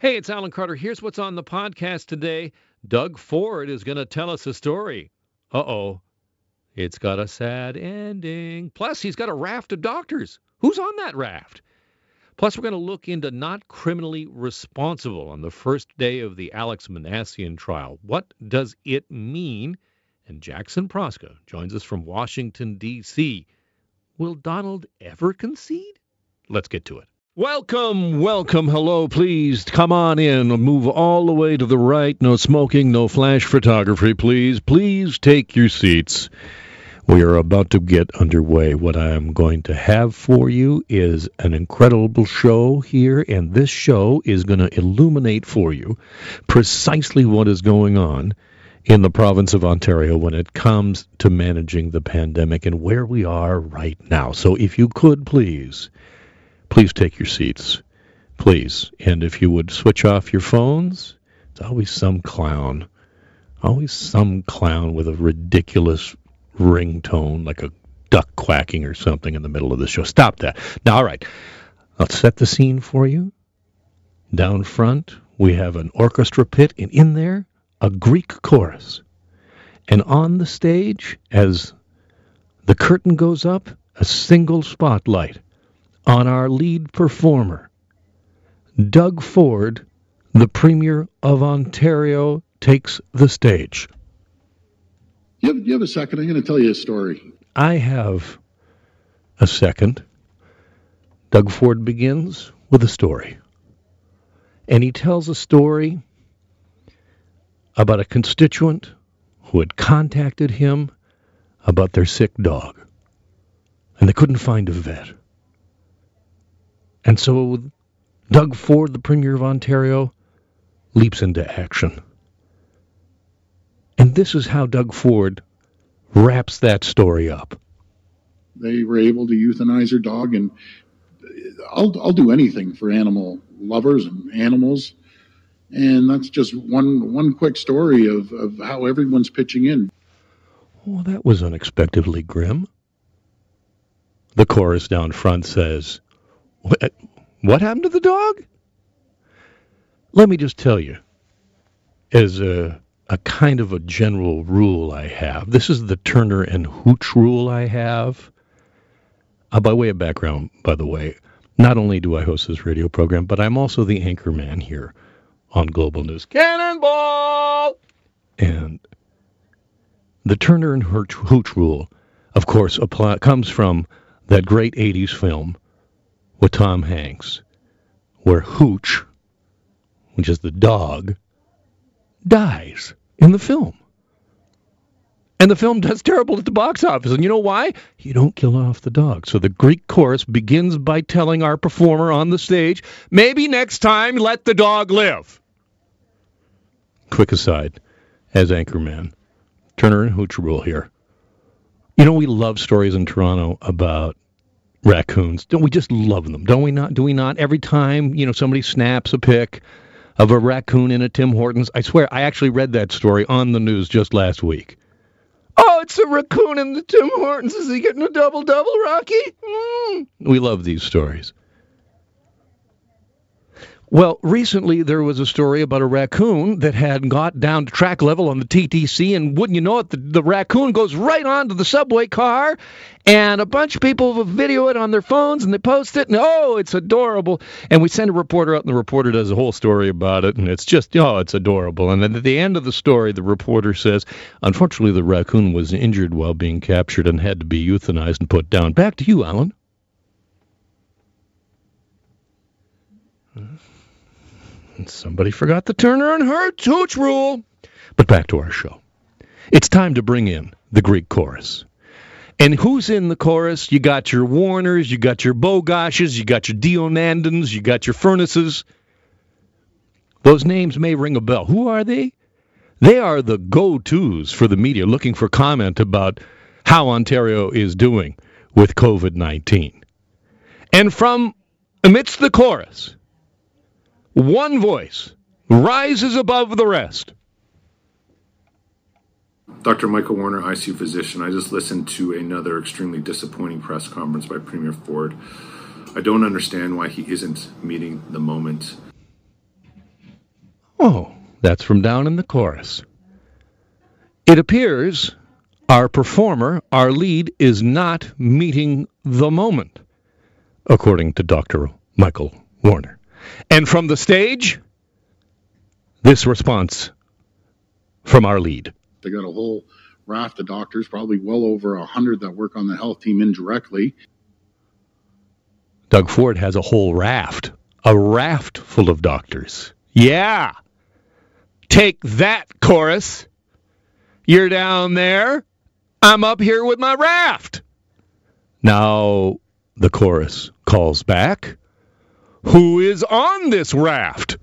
Hey, it's Alan Carter. Here's what's on the podcast today. Doug Ford is going to tell us a story. Uh oh. It's got a sad ending. Plus, he's got a raft of doctors. Who's on that raft? Plus, we're going to look into not criminally responsible on the first day of the Alex Minassian trial. What does it mean? And Jackson Proskow joins us from Washington, D.C. Will Donald ever concede? Let's get to it. Welcome, welcome, hello, please come on in. Move all the way to the right. No smoking, no flash photography, please. Please take your seats. We are about to get underway. What I am going to have for you is an incredible show here, and this show is going to illuminate for you precisely what is going on in the province of Ontario when it comes to managing the pandemic and where we are right now. So if you could please please take your seats. Please. And if you would switch off your phones, it's always some clown. Always some clown with a ridiculous ringtone, like a duck quacking or something in the middle of the show. Stop that. Now, all right. I'll set the scene for you. Down front, we have an orchestra pit, and in there, a Greek chorus. And on the stage, as the curtain goes up, a single spotlight on our lead performer. Doug Ford, the Premier of Ontario, takes the stage. You have, you have a second? I'm going to tell you a story. I have a second. Doug Ford begins with a story. And he tells a story about a constituent who had contacted him about their sick dog. And they couldn't find a vet. And so Doug Ford, the Premier of Ontario, leaps into action. And this is how Doug Ford wraps that story up. They were able to euthanize her dog, and I'll, I'll do anything for animal lovers and animals. And that's just one one quick story of, of how everyone's pitching in. Well, that was unexpectedly grim. The chorus down front says, what, what happened to the dog? Let me just tell you, as a, a kind of a general rule I have, this is the Turner and Hooch rule I have. Uh, by way of background, by the way, not only do I host this radio program, but I'm also the anchor man here on Global News. Cannonball! And the Turner and Hooch, rule, of course, apply, comes from that great 80s film, with Tom Hanks, where Hooch, which is the dog, dies in the film. And the film does terrible at the box office. And you know why? You don't kill off the dog. So the Greek chorus begins by telling our performer on the stage, maybe next time let the dog live. Quick aside, as anchorman, Turner and Hooch rule here. You know, we love stories in Toronto about raccoons. Don't we just love them? Don't we not? Do we not? Every time you know somebody snaps a pic of a raccoon in a Tim Hortons, I swear I actually read that story on the news just last week. Oh, it's a raccoon in the Tim Hortons. Is he getting a double double, Rocky? Mm. We love these stories. Well, recently there was a story about a raccoon that had got down to track level on the TTC, and wouldn't you know it, the, the raccoon goes right onto the subway car, and a bunch of people video it on their phones, and they post it, and oh, it's adorable. And we send a reporter out, and the reporter does a whole story about it, and it's just, oh, it's adorable. And then at the end of the story, the reporter says, unfortunately, the raccoon was injured while being captured and had to be euthanized and put down. Back to you, Alan. Somebody forgot the Turner and Hooch, Hooch rule. But back to our show. It's time to bring in the Greek chorus. And who's in the chorus? You got your Warners, you got your Bogoches, you got your Deonandans, you got your Furnesses. Those names may ring a bell. Who are they? They are the go-tos for the media looking for comment about how Ontario is doing with COVID-19. And from amidst the chorus, one voice rises above the rest. Dr. Michael Warner, ICU physician. I just listened to another extremely disappointing press conference by Premier Ford. I don't understand why he isn't meeting the moment. Oh, that's from down in the chorus. It appears our performer, our lead, is not meeting the moment, according to Dr. Michael Warner. And from the stage, this response from our lead. They got a whole raft of doctors, probably well over a hundred that work on the health team indirectly. Doug Ford has a whole raft, a raft full of doctors. Yeah. Take that, chorus. You're down there. I'm up here with my raft. Now the chorus calls back. Who is on this raft?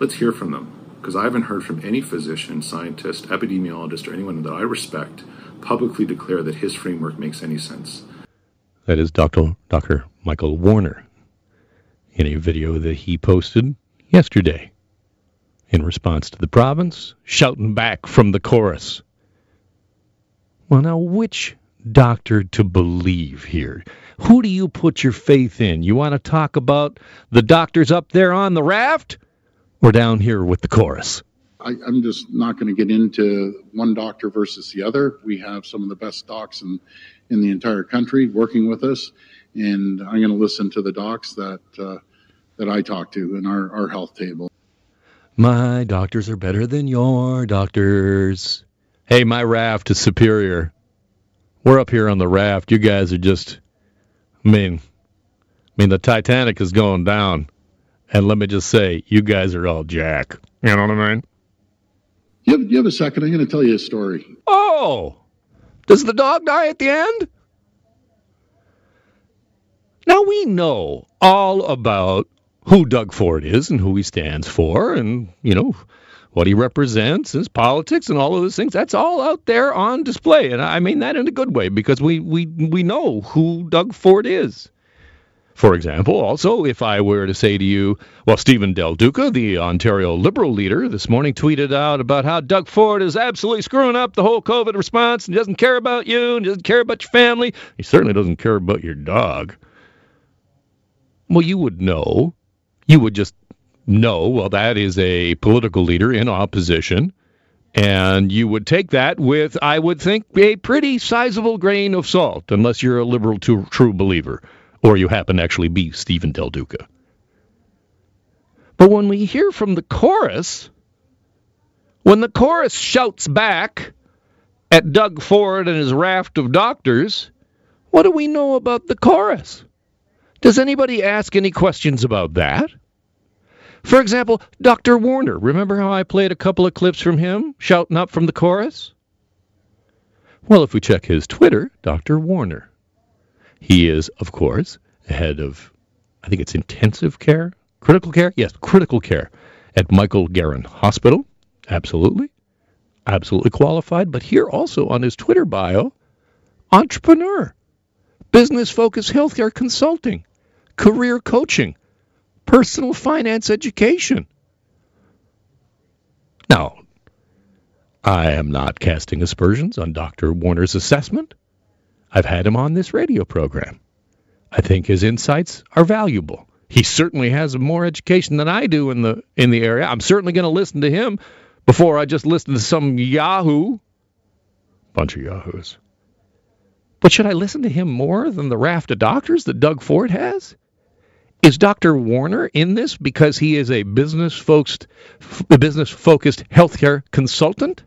Let's hear from them because I haven't heard from any physician, scientist, epidemiologist, or anyone that I respect publicly declare that his framework makes any sense. That is Dr. Dr. Michael Warner in a video that he posted yesterday in response to the province, shouting back from the chorus. Well, now, which doctor to believe here? Who do you put your faith in? You want to talk about the doctors up there on the raft or down here with the chorus? I, am just not going to get into one doctor versus the other. We have some of the best docs in, in the entire country working with us, and I'm going to listen to the docs that uh, that I talk to in our, our health table. My doctors are better than your doctors. Hey, my raft is superior. We're up here on the raft. You guys are just, I mean, I mean, the Titanic is going down. And let me just say, you guys are all jack. You know what I mean? You have, you have a second? I'm going to tell you a story. Oh, does the dog die at the end? Now we know all about who Doug Ford is and who he stands for and, you know, what he represents, his politics, and all of those things. That's all out there on display, and I mean that in a good way because we we we know who Doug Ford is. For example, also, if I were to say to you, well, Stephen Del Duca, the Ontario Liberal leader, this morning tweeted out about how Doug Ford is absolutely screwing up the whole COVID response and doesn't care about you and doesn't care about your family. He certainly doesn't care about your dog. Well, you would know. You would just no, well, that is a political leader in opposition. And you would take that with, I would think, a pretty sizable grain of salt, unless you're a liberal to, true believer, or you happen to actually be Stephen Del Duca. But when we hear from the chorus, when the chorus shouts back at Doug Ford and his raft of doctors, what do we know about the chorus? Does anybody ask any questions about that? For example, Dr. Warner. Remember how I played a couple of clips from him shouting up from the chorus? Well, if we check his Twitter, Dr. Warner. He is, of course, head of, I think it's intensive care, critical care? Yes, critical care at Michael Garron Hospital. Absolutely. Absolutely qualified. But here also on his Twitter bio, entrepreneur, business focused healthcare consulting, career coaching, personal finance education. Now, I am not casting aspersions on Dr. Warner's assessment. I've had him on this radio program. I think his insights are valuable. He certainly has more education than I do in the in the area. I'm certainly going to listen to him before I just listen to some yahoo. Bunch of yahoos. But should I listen to him more than the raft of doctors that Doug Ford has? Is Dr. Warner in this because he is a business focused, business focused healthcare consultant?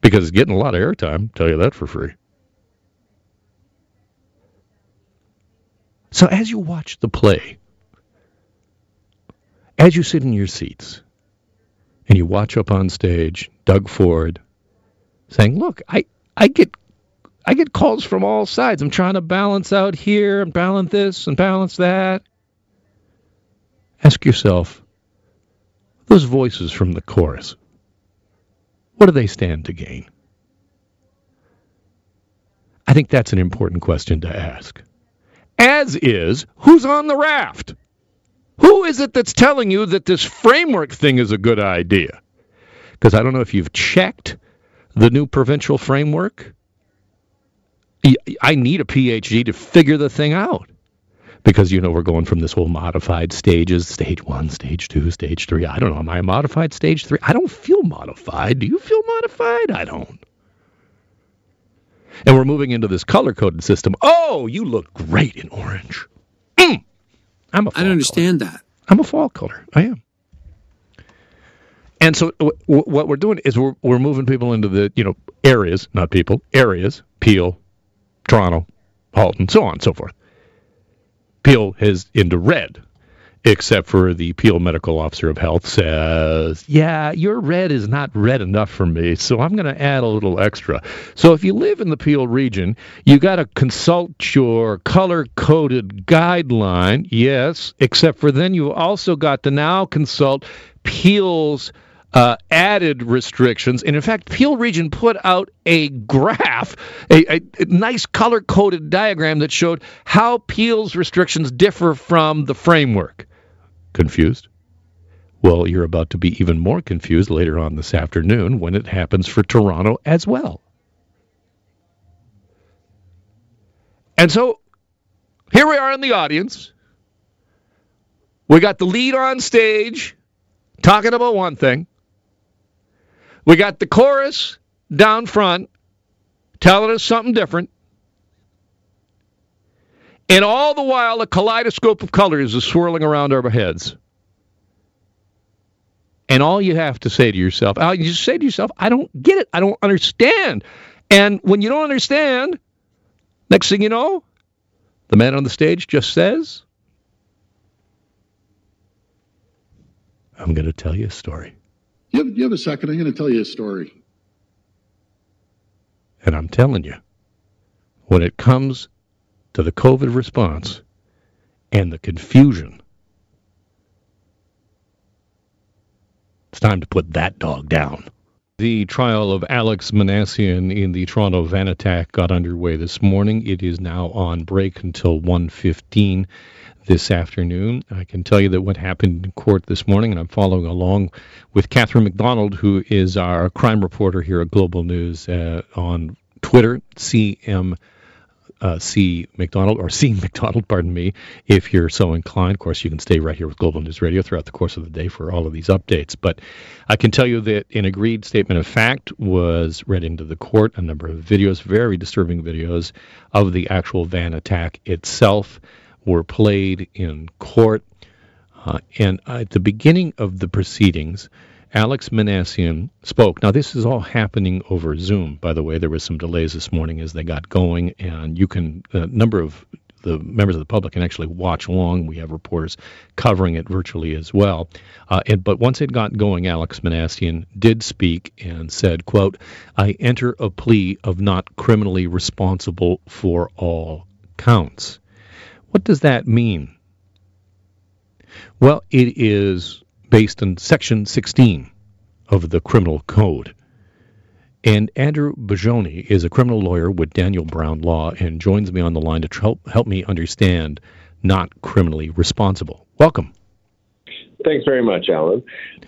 Because he's getting a lot of airtime, tell you that for free. So as you watch the play, as you sit in your seats, and you watch up on stage Doug Ford saying, "Look, I I get I get calls from all sides. I'm trying to balance out here and balance this and balance that. Ask yourself those voices from the chorus, what do they stand to gain? I think that's an important question to ask. As is, who's on the raft? Who is it that's telling you that this framework thing is a good idea? Because I don't know if you've checked the new provincial framework. I need a PhD to figure the thing out. Because you know we're going from this whole modified stages stage one stage two stage three. I don't know. Am i a modified stage three? I don't feel modified. Do you feel modified? I don't. And we're moving into this color coded system. Oh you look great in orange. Mm. i'm a i don't understand color. that. I'm a fall color. I am. And so w- w- what we're doing is we're, we're moving people into the you know areas not people areas peel toronto halton so on and so forth Peel is into red, except for the Peel medical officer of health says, yeah, your red is not red enough for me, so I'm going to add a little extra. So if you live in the Peel region, you got to consult your color-coded guideline, yes, except for then you also got to now consult Peel's uh, added restrictions. And in fact, Peel Region put out a graph, a, a, a nice color coded diagram that showed how Peel's restrictions differ from the framework. Confused? Well, you're about to be even more confused later on this afternoon when it happens for Toronto as well. And so here we are in the audience. We got the lead on stage talking about one thing. We got the chorus down front telling us something different. And all the while, a kaleidoscope of colors is swirling around our heads. And all you have to say to yourself, ah, you just say to yourself, I don't get it. I don't understand. And when you don't understand, next thing you know, the man on the stage just says, I'm going to tell you a story. You have, you have a second? I'm going to tell you a story. And I'm telling you, when it comes to the COVID response and the confusion, it's time to put that dog down. The trial of Alex Minassian in the Toronto van attack got underway this morning. It is now on break until 1:15 this afternoon. I can tell you that what happened in court this morning, and I'm following along with Catherine McDonald, who is our crime reporter here at Global News uh, on Twitter, CM. Uh. McDonald, or C. McDonald, pardon me, if you're so inclined. Of course, you can stay right here with Global News Radio throughout the course of the day for all of these updates. But I can tell you that an agreed statement of fact was read into the court, a number of videos, very disturbing videos of the actual van attack itself were played in court. Uh, and at the beginning of the proceedings, Alex Minassian spoke. Now, this is all happening over Zoom, by the way. There was some delays this morning as they got going, and you can, a number of the members of the public can actually watch along. We have reporters covering it virtually as well. Uh, and, but once it got going, Alex Minassian did speak and said, quote, I enter a plea of not criminally responsible for all counts. What does that mean? Well, it is based on Section 16 of the Criminal Code. And Andrew Bigioni is a criminal lawyer with Daniel Brown Law and joins me on the line to help, help me understand not criminally responsible. Welcome. Thanks very much, Alan.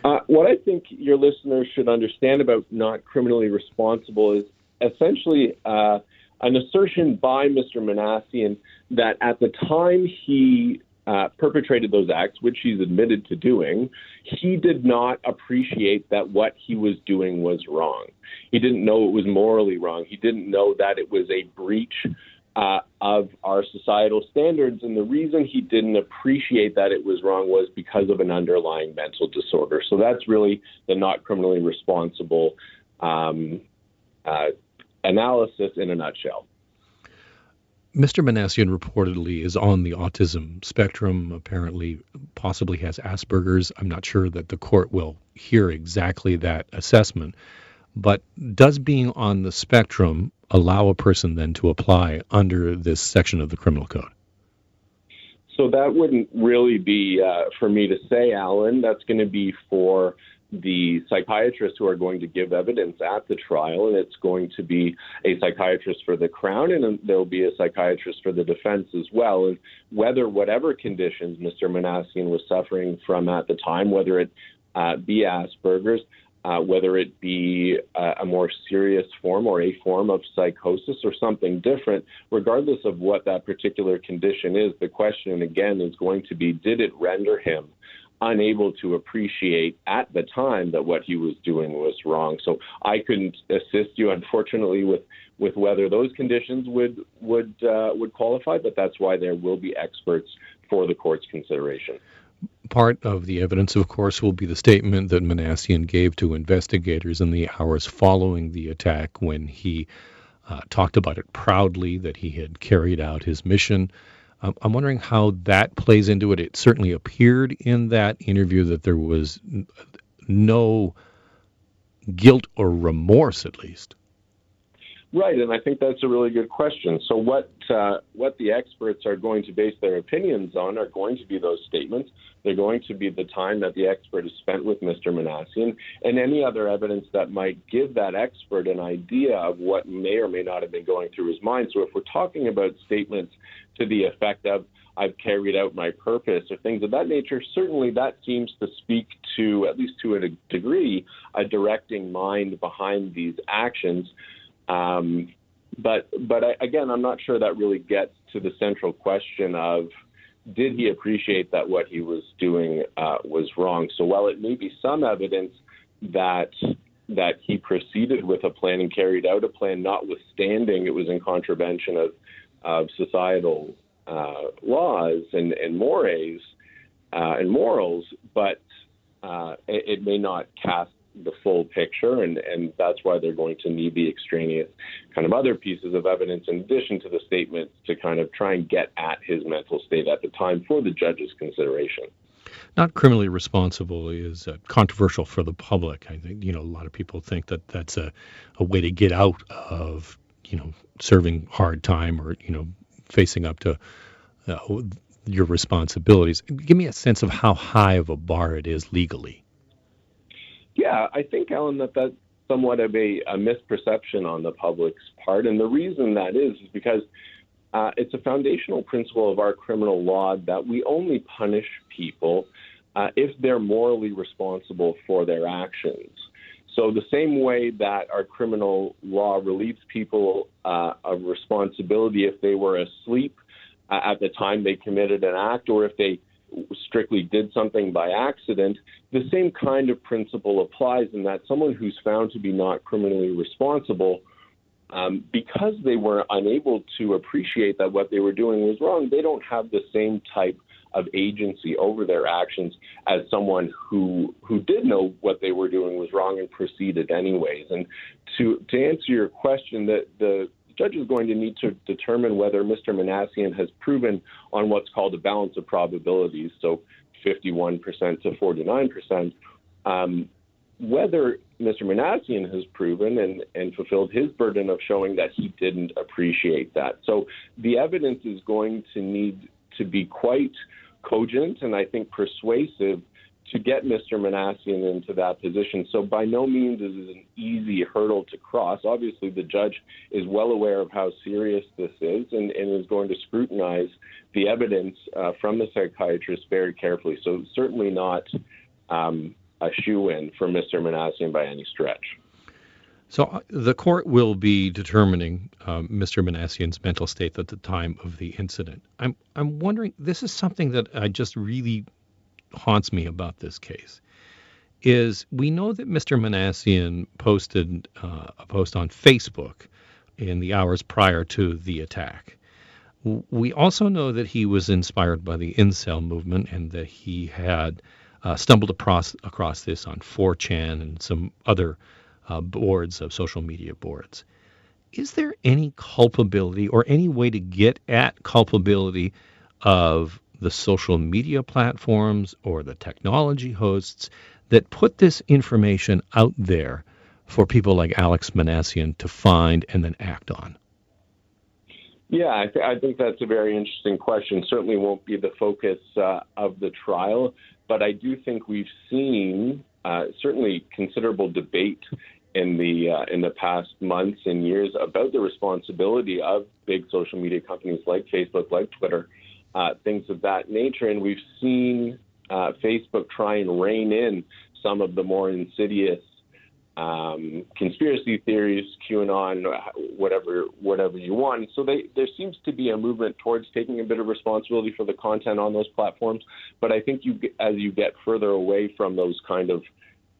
Uh, what I think your listeners should understand about not criminally responsible is essentially uh, an assertion by Mr. Minassian that at the time he uh, perpetrated those acts, which he's admitted to doing, he did not appreciate that what he was doing was wrong. He didn't know it was morally wrong. He didn't know that it was a breach uh, of our societal standards. And the reason he didn't appreciate that it was wrong was because of an underlying mental disorder. So that's really the not criminally responsible um, uh, analysis in a nutshell. Mr. Minassian reportedly is on the autism spectrum, apparently, possibly has Asperger's. I'm not sure that the court will hear exactly that assessment. But does being on the spectrum allow a person then to apply under this section of the criminal code? So that wouldn't really be uh, for me to say, Alan. That's going to be for the psychiatrists who are going to give evidence at the trial, and it's going to be a psychiatrist for the Crown, and there will be a psychiatrist for the defense as well. And whether whatever conditions Mr. Minassian was suffering from at the time, whether it uh, be Asperger's, uh, whether it be a, a, more serious form or a form of psychosis or something different, regardless of what that particular condition is, the question again is going to be did it render him unable to appreciate at the time that what he was doing was wrong. So I couldn't assist you, unfortunately, with with whether those conditions would would uh, would qualify, but that's why there will be experts for the court's consideration. Part of the evidence, of course, will be the statement that Minassian gave to investigators in the hours following the attack when he uh, talked about it proudly that he had carried out his mission. I'm wondering how that plays into it. It certainly appeared in that interview that there was no guilt or remorse, at least. Right, and I think that's a really good question. So, what uh, what the experts are going to base their opinions on are going to be those statements. They're going to be the time that the expert has spent with Mr. Minassian, and any other evidence that might give that expert an idea of what may or may not have been going through his mind. So, if we're talking about statements to the effect of "I've carried out my purpose" or things of that nature, certainly that seems to speak to, at least to a degree, a directing mind behind these actions. Um, but but I, again, I'm not sure that really gets to the central question of did he appreciate that what he was doing uh, was wrong. So while it may be some evidence that that he proceeded with a plan and carried out a plan, notwithstanding it was in contravention of of societal uh, laws and, and mores uh, and morals, but uh, it, it, may not cast the full picture, and, and that's why they're going to need the extraneous kind of other pieces of evidence in addition to the statements to kind of try and get at his mental state at the time for the judge's consideration. Not criminally responsible is uh, controversial for the public. I think you know a lot of people think that that's a, a way to get out of you know serving hard time or you know facing up to uh, your responsibilities. Give me a sense of how high of a bar it is legally. Yeah, I think, Alan, that that's somewhat of a, a misperception on the public's part. And the reason that is, is because uh, it's a foundational principle of our criminal law that we only punish people uh, if they're morally responsible for their actions. So, the same way that our criminal law relieves people uh, of responsibility if they were asleep uh, at the time they committed an act or if they strictly did something by accident, the same kind of principle applies in that someone who's found to be not criminally responsible, um, because they were unable to appreciate that what they were doing was wrong, they don't have the same type of agency over their actions as someone who who did know what they were doing was wrong and proceeded anyways. And to to answer your question, that the judge is going to need to determine whether Mr. Minassian has proven on what's called a balance of probabilities, so 51% to 49%, um, whether Mr. Minassian has proven and, and fulfilled his burden of showing that he didn't appreciate that. So the evidence is going to need to be quite cogent and I think persuasive to get Mr. Minassian into that position. So by no means is it an easy hurdle to cross. Obviously, the judge is well aware of how serious this is and, and is going to scrutinize the evidence uh, from the psychiatrist very carefully. So certainly not um, a shoe in for Mr. Minassian by any stretch. So uh, the court will be determining um, Mr. Minassian's mental state at the time of the incident. I'm I'm wondering. This is something that I just really haunts me about this case is we know that Mr. Minassian posted uh, a post on Facebook in the hours prior to the attack. We also know that he was inspired by the incel movement and that he had uh, stumbled across, across this on 4chan and some other uh, boards of social media boards. Is there any culpability or any way to get at culpability of the social media platforms or the technology hosts that put this information out there for people like Alex Minassian to find and then act on? Yeah, I, th- I think that's a very interesting question. Certainly won't be the focus uh, of the trial, but I do think we've seen uh, certainly considerable debate in the uh, in the past months and years about the responsibility of big social media companies like Facebook, like Twitter, uh, things of that nature. And we've seen uh, Facebook try and rein in some of the more insidious um, conspiracy theories, QAnon, whatever whatever you want. So they, there seems to be a movement towards taking a bit of responsibility for the content on those platforms. But I think you as you get further away from those kind of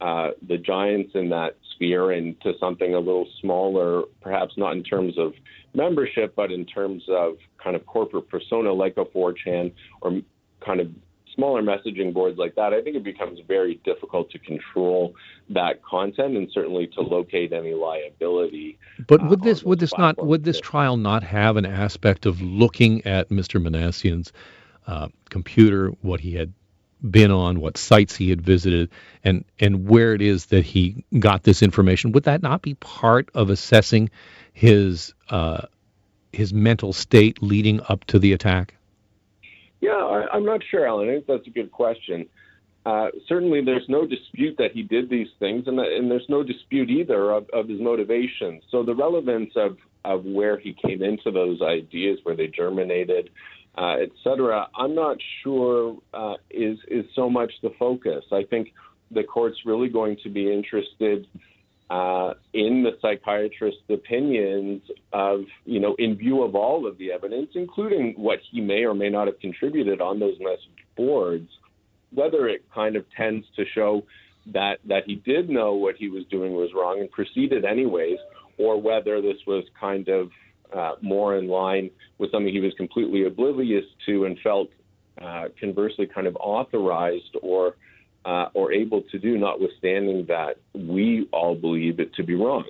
uh, the giants in that sphere into something a little smaller, perhaps not in terms of membership, but in terms of kind of corporate persona like a 4chan or kind of smaller messaging boards like that, I think it becomes very difficult to control that content and certainly to locate any liability. But would uh, this would this not would this trial not have an aspect of looking at Mr. Minassian's uh, computer, what he had been on, what sites he had visited, and and where it is that he got this information? Would that not be part of assessing his uh, his mental state leading up to the attack? Yeah, I, am not sure, Alan. I think that's a good question. Uh, certainly, there's no dispute that he did these things, and, and there's no dispute either of, of his motivations. So the relevance of, of where he came into those ideas, where they germinated, uh, et cetera, I'm not sure uh, is is so much the focus. I think the court's really going to be interested uh, in the psychiatrist's opinions of, you know, in view of all of the evidence, including what he may or may not have contributed on those message boards, whether it kind of tends to show that that he did know what he was doing was wrong and proceeded anyways, or whether this was kind of uh, more in line with something he was completely oblivious to and felt uh, conversely kind of authorized or uh, or able to do, notwithstanding that we all believe it to be wrong.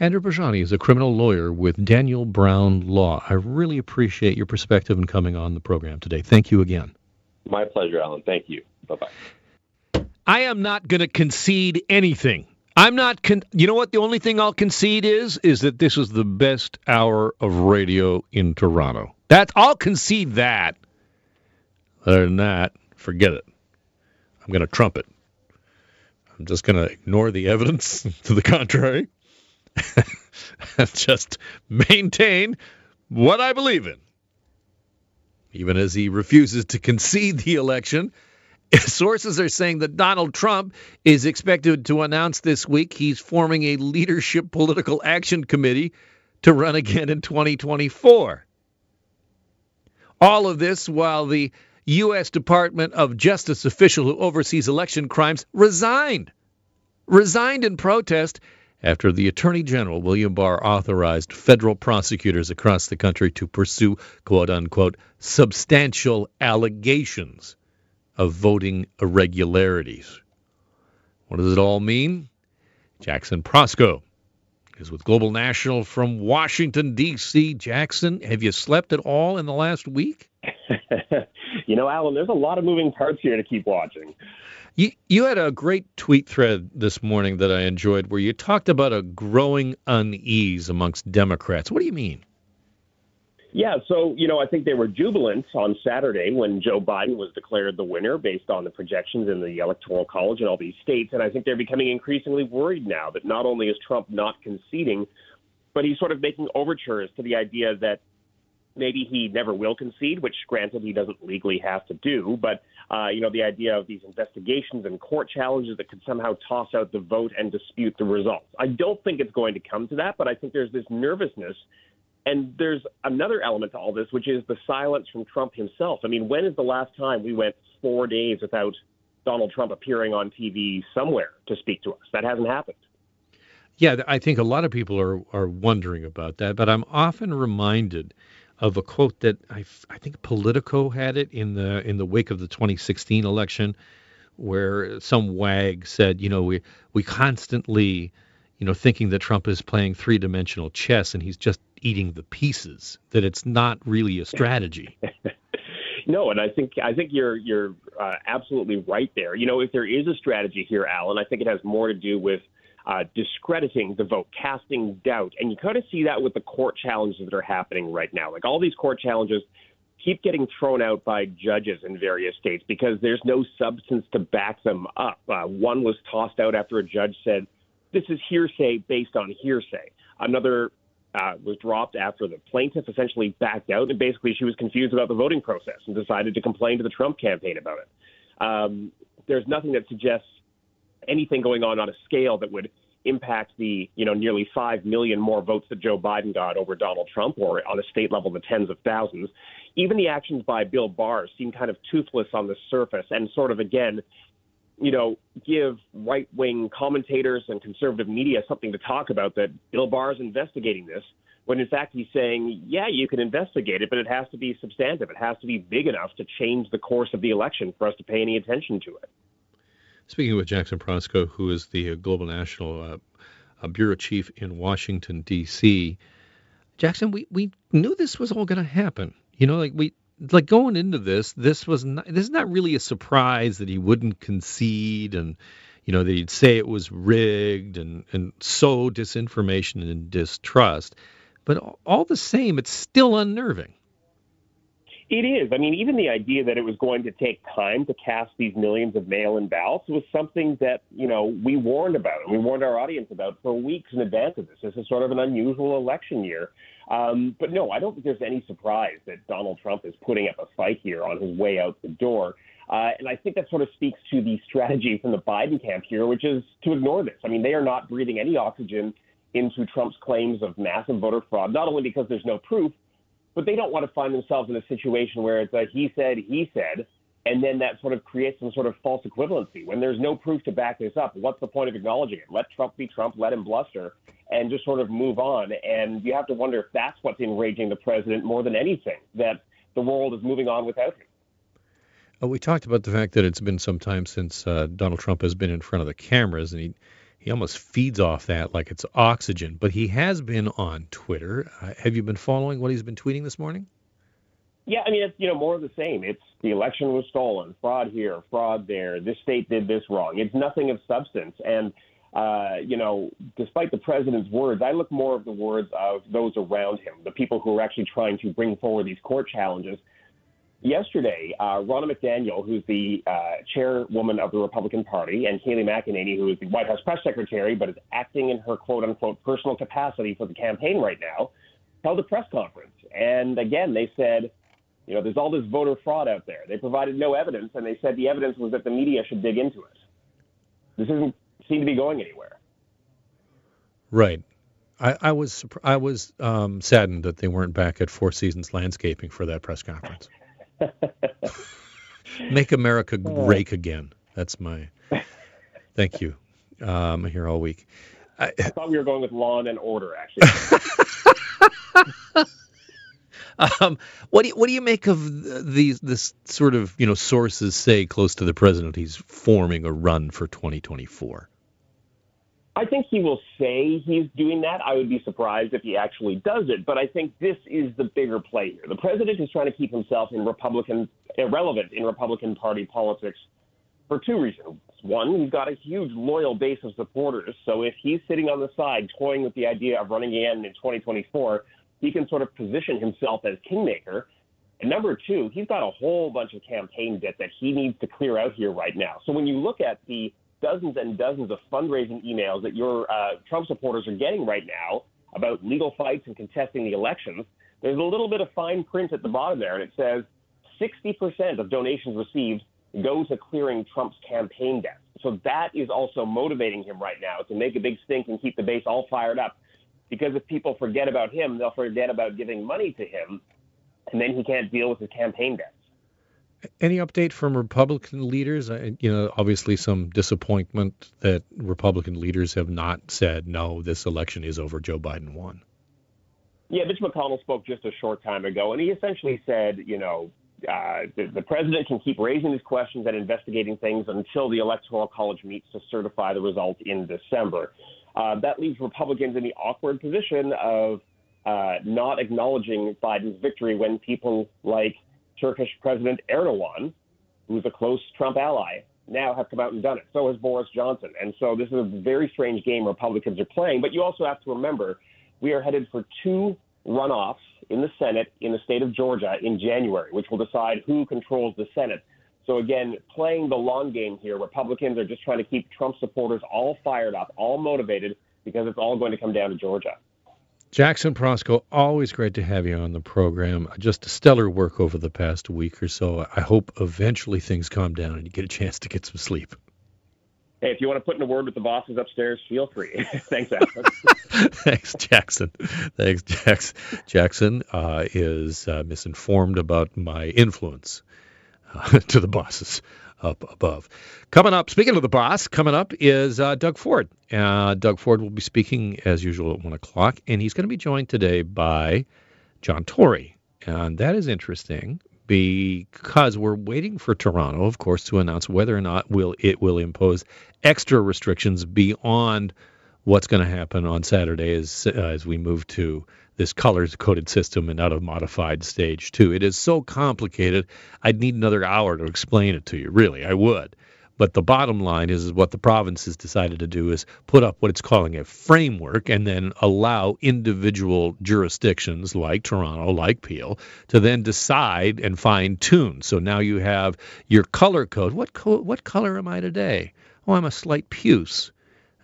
Andrew Bigioni is a criminal lawyer with Daniel Brown Law. I really appreciate your perspective and coming on the program today. Thank you again. My pleasure, Alan. Thank you. Bye bye. I am not going to concede anything. I'm not. Con- you know what? The only thing I'll concede is is that this is the best hour of radio in Toronto. That I'll concede that. Other than that, forget it. I'm going to trump it. I'm just going to ignore the evidence to the contrary just maintain what I believe in. Even as he refuses to concede the election, sources are saying that Donald Trump is expected to announce this week he's forming a leadership political action committee to run again in 2024. All of this while the U.S. Department of Justice official who oversees election crimes resigned. Resigned in protest after the Attorney General, William Barr, authorized federal prosecutors across the country to pursue, quote unquote, substantial allegations of voting irregularities. What does it all mean? Jackson Proskow is with Global National from Washington, D.C. Jackson, have you slept at all in the last week? you know, Alan, there's a lot of moving parts here to keep watching. You, you had a great tweet thread this morning that I enjoyed where you talked about a growing unease amongst Democrats. What do you mean? Yeah, so, you know, I think they were jubilant on Saturday when Joe Biden was declared the winner based on the projections in the Electoral College in all these states. And I think they're becoming increasingly worried now that not only is Trump not conceding, but he's sort of making overtures to the idea that maybe he never will concede, which granted he doesn't legally have to do. But uh, you know, the idea of these investigations and court challenges that could somehow toss out the vote and dispute the results. I don't think it's going to come to that, but I think there's this nervousness. And there's another element to all this, which is the silence from Trump himself. I mean, when is the last time we went four days without Donald Trump appearing on TV somewhere to speak to us? That hasn't happened. Yeah, I think a lot of people are, are wondering about that, but I'm often reminded of a quote that I, I think Politico had it in the in the wake of the 2016 election, where some wag said, you know, we we constantly, you know, thinking that Trump is playing three dimensional chess and he's just eating the pieces. That it's not really a strategy. no, and I think I think you're you're uh, absolutely right there. You know, if there is a strategy here, Alan, I think it has more to do with uh, discrediting the vote, casting doubt. And you kind of see that with the court challenges that are happening right now. Like all these court challenges keep getting thrown out by judges in various states because there's no substance to back them up. Uh, one was tossed out after a judge said, this is hearsay based on hearsay. Another uh, was dropped after the plaintiff essentially backed out, and basically she was confused about the voting process and decided to complain to the Trump campaign about it. Um, there's nothing that suggests anything going on on a scale that would impact the you know nearly five million more votes that Joe Biden got over Donald Trump, or on a state level the tens of thousands. Even the actions by Bill Barr seem kind of toothless on the surface, and sort of again, you know, give right wing commentators and conservative media something to talk about that Bill Barr is investigating this. When in fact he's saying, yeah, you can investigate it, but it has to be substantive. It has to be big enough to change the course of the election for us to pay any attention to it. Speaking with Jackson Proskow, who is the uh, Global National uh, Bureau Chief in Washington, D.C., Jackson, we, we knew this was all going to happen. You know, like we like going into this, this was not, this is not really a surprise that he wouldn't concede and you know that he'd say it was rigged and and sow disinformation and distrust. But all the same, it's still unnerving. It is. I mean, even the idea that it was going to take time to cast these millions of mail-in ballots was something that you know we warned about we warned our audience about for weeks in advance of this. This is sort of an unusual election year, um, but no, I don't think there's any surprise that Donald Trump is putting up a fight here on his way out the door. Uh, and I think that sort of speaks to the strategy from the Biden camp here, which is to ignore this. I mean, they are not breathing any oxygen into Trump's claims of massive voter fraud, not only because there's no proof, but they don't want to find themselves in a situation where it's a he said, he said, and then that sort of creates some sort of false equivalency. When there's no proof to back this up, what's the point of acknowledging it? Let Trump be Trump, let him bluster, and just sort of move on. And you have to wonder if that's what's enraging the president more than anything, that the world is moving on without him. Uh, we talked about the fact that it's been some time since uh, Donald Trump has been in front of the cameras, and he he almost feeds off that like it's oxygen. But he has been on Twitter. Uh, have you been following what he's been tweeting this morning? Yeah, I mean it's you know more of the same. It's the election was stolen, fraud here, fraud there. This state did this wrong. It's nothing of substance. And uh, you know, despite the president's words, I look more of the words of those around him, the people who are actually trying to bring forward these court challenges yesterday, uh, Ronna McDaniel, who's the uh, chairwoman of the Republican Party, and Kayleigh McEnany, who is the White House press secretary but is acting in her quote unquote personal capacity for the campaign right now, held a press conference. And again, they said, you know, there's all this voter fraud out there. They provided no evidence, and they said the evidence was that the media should dig into it. This doesn't seem to be going anywhere. Right. I, I was I was um, saddened that they weren't back at Four Seasons Landscaping for that press conference. Make America rake again. That's my. Thank you. Um, I'm here all week. I, I thought we were going with lawn and order, actually. um, what do you, what do you make of these this sort of you know sources say close to the president he's forming a run for 2024? I think he will say he's doing that. I would be surprised if he actually does it. But I think this is the bigger play here. The president is trying to keep himself in Republican irrelevant in Republican Party politics for two reasons. One, he's got a huge loyal base of supporters. So if he's sitting on the side toying with the idea of running again in 2024, he can sort of position himself as kingmaker. And number two, he's got a whole bunch of campaign debt that he needs to clear out here right now. So when you look at the dozens and dozens of fundraising emails that your uh, Trump supporters are getting right now about legal fights and contesting the elections, there's a little bit of fine print at the bottom there, and it says 60% of donations received go to clearing Trump's campaign debt. So that is also motivating him right now to make a big stink and keep the base all fired up. Because if people forget about him, they'll forget about giving money to him, and then he can't deal with his campaign debt. Any update from Republican leaders? You know, obviously some disappointment that Republican leaders have not said, no, this election is over, Joe Biden won. Yeah, Mitch McConnell spoke just a short time ago, and he essentially said, you know, uh, the, the, president can keep raising these questions and investigating things until the Electoral College meets to certify the result in December. Uh, that leaves Republicans in the awkward position of uh, not acknowledging Biden's victory when people like Turkish President Erdogan, who's a close Trump ally, now have come out and done it. So has Boris Johnson. And so this is a very strange game Republicans are playing. But you also have to remember we are headed for two runoffs in the Senate in the state of Georgia in January, which will decide who controls the Senate. So again, playing the long game here, Republicans are just trying to keep Trump supporters all fired up, all motivated, because it's all going to come down to Georgia. Jackson Proskow, always great to have you on the program. Just stellar work over the past week or so. I hope eventually things calm down and you get a chance to get some sleep. hey, if you want to put in a word with the bosses upstairs, feel free. Thanks, Alan. Thanks, Jackson. Thanks, Jackson. Jackson uh, is uh, misinformed about my influence to the bosses up above. Coming up, speaking of the boss, coming up is uh, Doug Ford. Uh, Doug Ford will be speaking as usual at one o'clock, and he's going to be joined today by John Tory, and that is interesting because we're waiting for Toronto, of course, to announce whether or not will it will impose extra restrictions beyond what's going to happen on Saturday as uh, as we move to this colors coded system and out of modified stage two. It is so complicated. I'd need another hour to explain it to you. Really, I would. But the bottom line is, is what the province has decided to do is put up what it's calling a framework and then allow individual jurisdictions like Toronto, like Peel, to then decide and fine tune. So now you have your color code. What co- what color am I today? Oh, I'm a slight puce.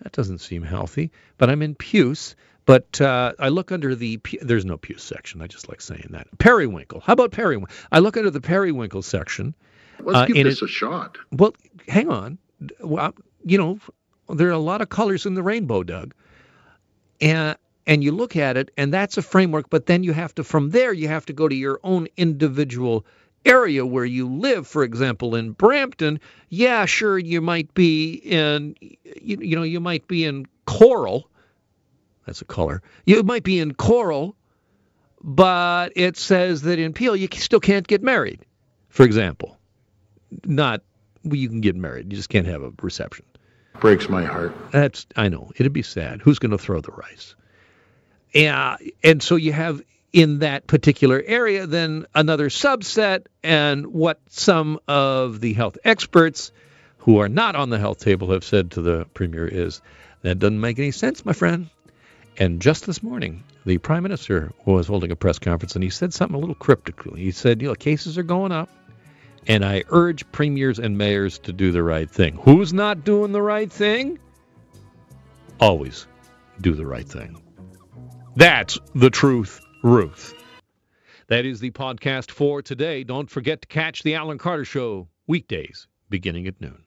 That doesn't seem healthy, but I'm in puce. But uh, I look under the there's no puce section. I just like saying that. Periwinkle. How about periwinkle? I look under the periwinkle section Let's uh, give this it, a shot. Well, hang on. Well, you know, there are a lot of colors in the rainbow, Doug. And and you look at it, and that's a framework. But then you have to, from there, you have to go to your own individual area where you live. For example, in Brampton, yeah, sure, you might be in, you, you know, you might be in coral. That's a color. You might be in coral, but it says that in Peel you still can't get married, for example not well, you can get married. You just can't have a reception. Breaks my heart. That's I know. It'd be sad. Who's going to throw the rice? Yeah, and so you have in that particular area then another subset and what some of the health experts who are not on the health table have said to the premier is that doesn't make any sense, my friend. And just this morning, the prime minister was holding a press conference and he said something a little cryptically. He said, you know, cases are going up and I urge premiers and mayors to do the right thing. Who's not doing the right thing? Always do the right thing. That's the truth, Ruth. That is the podcast for today. Don't forget to catch the Alan Carter Show weekdays beginning at noon.